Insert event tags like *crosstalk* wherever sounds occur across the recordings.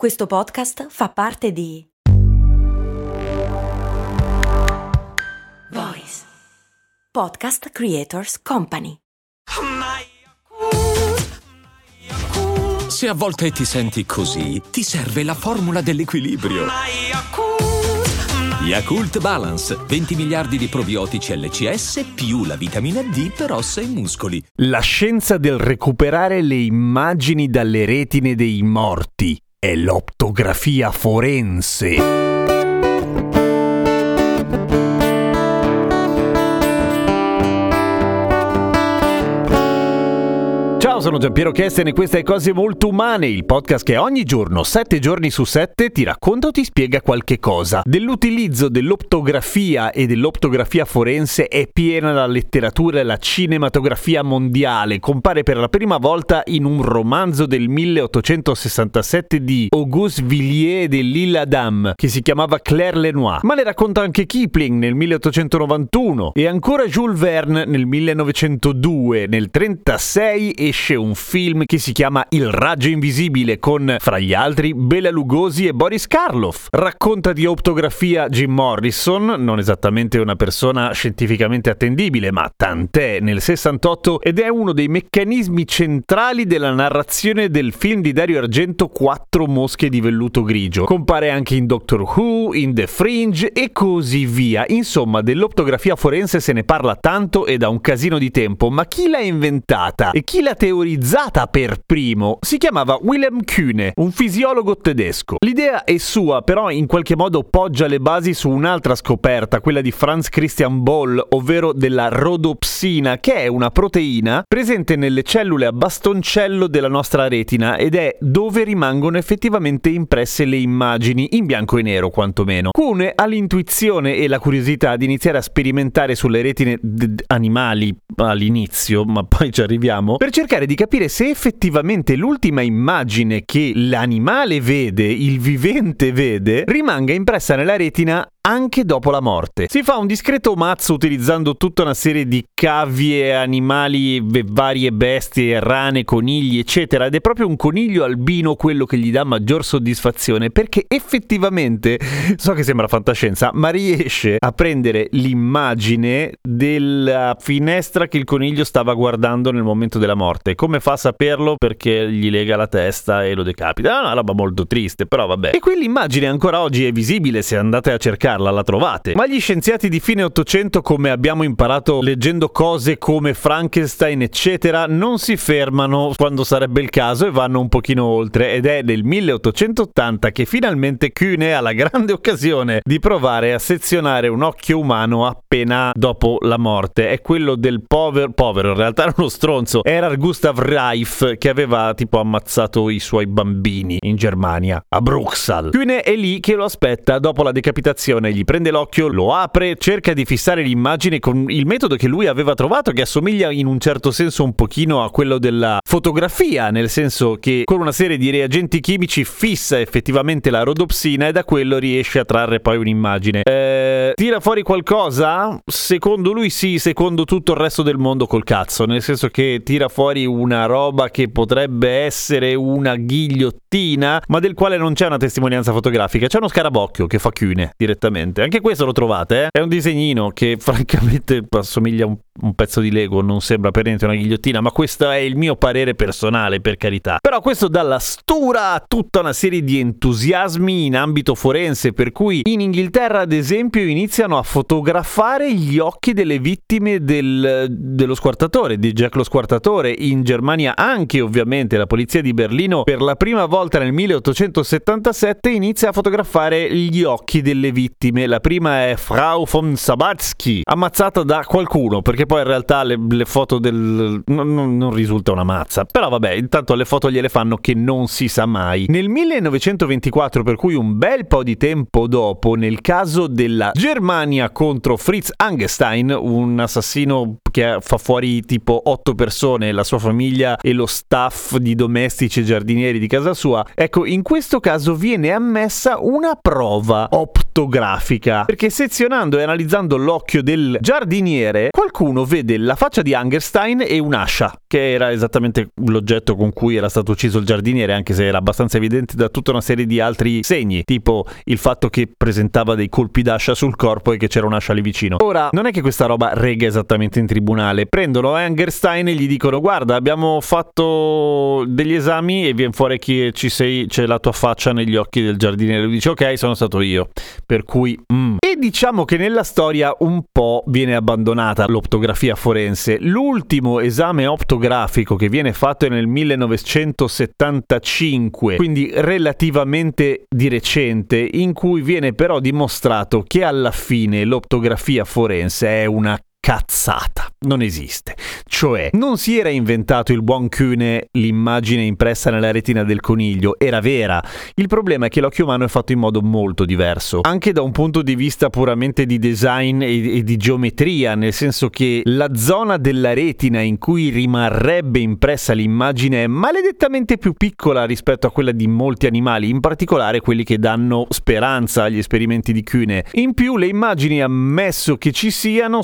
Questo podcast fa parte di Voice Podcast Creators Company. Se a volte ti senti così, ti serve la formula dell'equilibrio. Yakult Balance, 20 miliardi di probiotici LCS più la vitamina D per ossa e muscoli. La scienza del recuperare le immagini dalle retine dei morti è l'optografia forense. Ciao, sono Giampiero Kesten e questa è Cose Molto Umane, il podcast che ogni giorno, 7 giorni su 7, ti racconta o ti spiega qualche cosa. Dell'utilizzo dell'optografia e dell'optografia forense è piena la letteratura e la cinematografia mondiale. Compare per la prima volta in un romanzo del 1867 di Auguste Villiers de l'Île Adam, che si chiamava Claire Lenoir. Ma ne racconta anche Kipling nel 1891 e ancora Jules Verne nel 1902. Nel 1936 esce esce un film che si chiama Il raggio invisibile con, fra gli altri, Bela Lugosi e Boris Karloff. Racconta di optografia Jim Morrison, non esattamente una persona scientificamente attendibile, ma tant'è nel 68 ed è uno dei meccanismi centrali della narrazione del film di Dario Argento Quattro mosche di velluto grigio. Compare anche in Doctor Who, in The Fringe e così via. Insomma, dell'optografia forense se ne parla tanto e da un casino di tempo, ma chi l'ha inventata e chi l'ha teorizzata teorizzata per primo si chiamava Wilhelm Kühne, un fisiologo tedesco. L'idea è sua, però in qualche modo poggia le basi su un'altra scoperta, quella di Franz Christian Boll, ovvero della rodopsina, che è una proteina presente nelle cellule a bastoncello della nostra retina ed è dove rimangono effettivamente impresse le immagini, in bianco e nero quantomeno. Kühne ha l'intuizione e la curiosità di iniziare a sperimentare sulle retine d- animali all'inizio, ma poi ci arriviamo, per cercare cercare di capire se effettivamente l'ultima immagine che l'animale vede, il vivente vede, rimanga impressa nella retina anche dopo la morte. Si fa un discreto mazzo utilizzando tutta una serie di cavie, animali, varie bestie, rane, conigli, eccetera, ed è proprio un coniglio albino quello che gli dà maggior soddisfazione perché effettivamente, so che sembra fantascienza, ma riesce a prendere l'immagine della finestra che il coniglio stava guardando nel momento della morte. Come fa a saperlo? Perché gli lega la testa e lo decapita. È una roba molto triste, però vabbè. E quell'immagine ancora oggi è visibile se andate a cercarla la trovate. Ma gli scienziati di fine 800, come abbiamo imparato leggendo cose come Frankenstein, eccetera, non si fermano quando sarebbe il caso e vanno un pochino oltre. Ed è nel 1880 che finalmente Kühne ha la grande occasione di provare a sezionare un occhio umano appena dopo la morte. È quello del povero, povero in realtà era uno stronzo, era Gustav Reif che aveva tipo ammazzato i suoi bambini in Germania, a Bruxelles. Kühne è lì che lo aspetta dopo la decapitazione gli prende l'occhio, lo apre, cerca di fissare l'immagine con il metodo che lui aveva trovato, che assomiglia in un certo senso un pochino a quello della fotografia, nel senso che con una serie di reagenti chimici fissa effettivamente la rodopsina e da quello riesce a trarre poi un'immagine. Eh, tira fuori qualcosa? Secondo lui sì, secondo tutto il resto del mondo col cazzo, nel senso che tira fuori una roba che potrebbe essere una ghigliottina, ma del quale non c'è una testimonianza fotografica, c'è uno scarabocchio che fa chiune direttamente. Anche questo lo trovate, eh? È un disegnino che *laughs* francamente assomiglia un, un, pezzo di Lego, non sembra per niente una ghigliottina, ma questo è il mio parere personale, per carità. Però questo dà la stura a tutta una serie di entusiasmi in ambito forense, per cui in Inghilterra, ad esempio, iniziano a fotografare gli occhi delle vittime del, dello squartatore, di Jack lo squartatore. In Germania anche, ovviamente, la polizia di Berlino per la prima volta nel 1877 inizia a fotografare gli occhi delle vittime. La prima è Frau von Sabatsky, ammazzata da qualcuno, perché poi in realtà le, le foto del... Non, non, risulta una mazza. Però vabbè, intanto le foto gliele fanno che non si sa mai. Nel 1924, per cui un bel po' di tempo dopo, nel caso della Germania contro Fritz Angestein, un assassino che fa fuori tipo otto persone, la sua famiglia e lo staff di domestici e giardinieri di casa sua. Ecco, in questo caso viene ammessa una prova optografica, perché sezionando e analizzando l'occhio del giardiniere, qualcuno vede la faccia di Angerstein e un'ascia, che era esattamente l'oggetto con cui era stato ucciso il giardiniere, anche se era abbastanza evidente da tutta una serie di altri segni, tipo il fatto che presentava dei colpi d'ascia sul corpo e che c'era un'ascia lì vicino. Ora, non è che questa roba rega esattamente in tribunale, prendono Angerstein e gli dicono guarda abbiamo fatto degli esami e viene fuori che ci sei, c'è la tua faccia negli occhi del giardiniere, lui dice ok sono stato io, per cui... Mm. E diciamo che nella storia un po' viene abbandonata l'optografia forense. L'ultimo esame optografico che viene fatto è nel 1975, quindi relativamente di recente, in cui viene però dimostrato che alla fine l'optografia forense è una cazzata. Non esiste. Cioè, non si era inventato il buon Kühne l'immagine impressa nella retina del coniglio, era vera. Il problema è che l'occhio umano è fatto in modo molto diverso, anche da un punto di vista puramente di design e, e di geometria, nel senso che la zona della retina in cui rimarrebbe impressa l'immagine è maledettamente più piccola rispetto a quella di molti animali, in particolare quelli che danno speranza agli esperimenti di Kühne. In più, le immagini, ammesso che ci siano,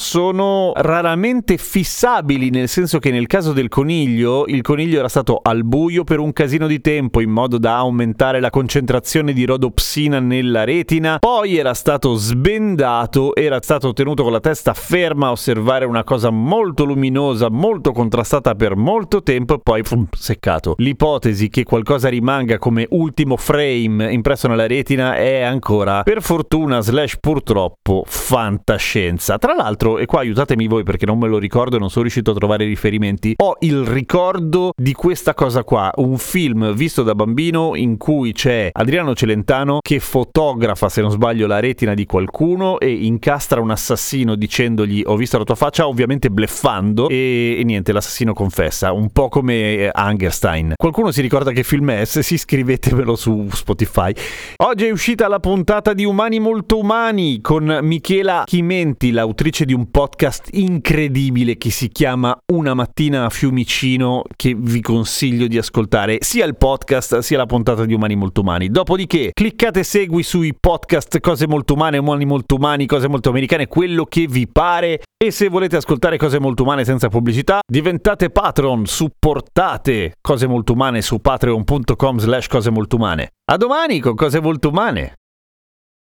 raramente fissabili, nel senso che nel caso del coniglio, il coniglio era stato al buio per un casino di tempo in modo da aumentare la concentrazione di rodopsina nella retina, poi era stato sbendato, era stato tenuto con la testa ferma a osservare una cosa molto luminosa, molto contrastata per molto tempo e poi fum, seccato. L'ipotesi che qualcosa rimanga come ultimo frame impresso nella retina è ancora, per fortuna slash purtroppo, fantascienza. Tra l'altro, e qua aiuto aiutatemi voi perché non me lo ricordo e non sono riuscito a trovare riferimenti. Ho il ricordo di questa cosa qua, un film visto da bambino in cui c'è Adriano Celentano che fotografa, se non sbaglio, la retina di qualcuno e incastra un assassino dicendogli ho visto la tua faccia, ovviamente bleffando e, e niente, l'assassino confessa, un po' come Angerstein. Qualcuno si ricorda che film è? Se sì, scrivetemelo su Spotify. Oggi è uscita la puntata di Umani molto umani con Michela Chimenti, l'autrice di un podcast podcast incredibile che si chiama Una mattina a Fiumicino che vi consiglio di ascoltare sia il podcast sia la puntata di Umani Molto Umani. Dopodiché cliccate segui sui podcast Cose Molto Umane, Umani Molto Umani, Cose Molto Americane, quello che vi pare. E se volete ascoltare Cose Molto Umane senza pubblicità, diventate patron, supportate Cose Molto Umane su patreon.com slash cose molto umane. A domani con Cose Molto Umane!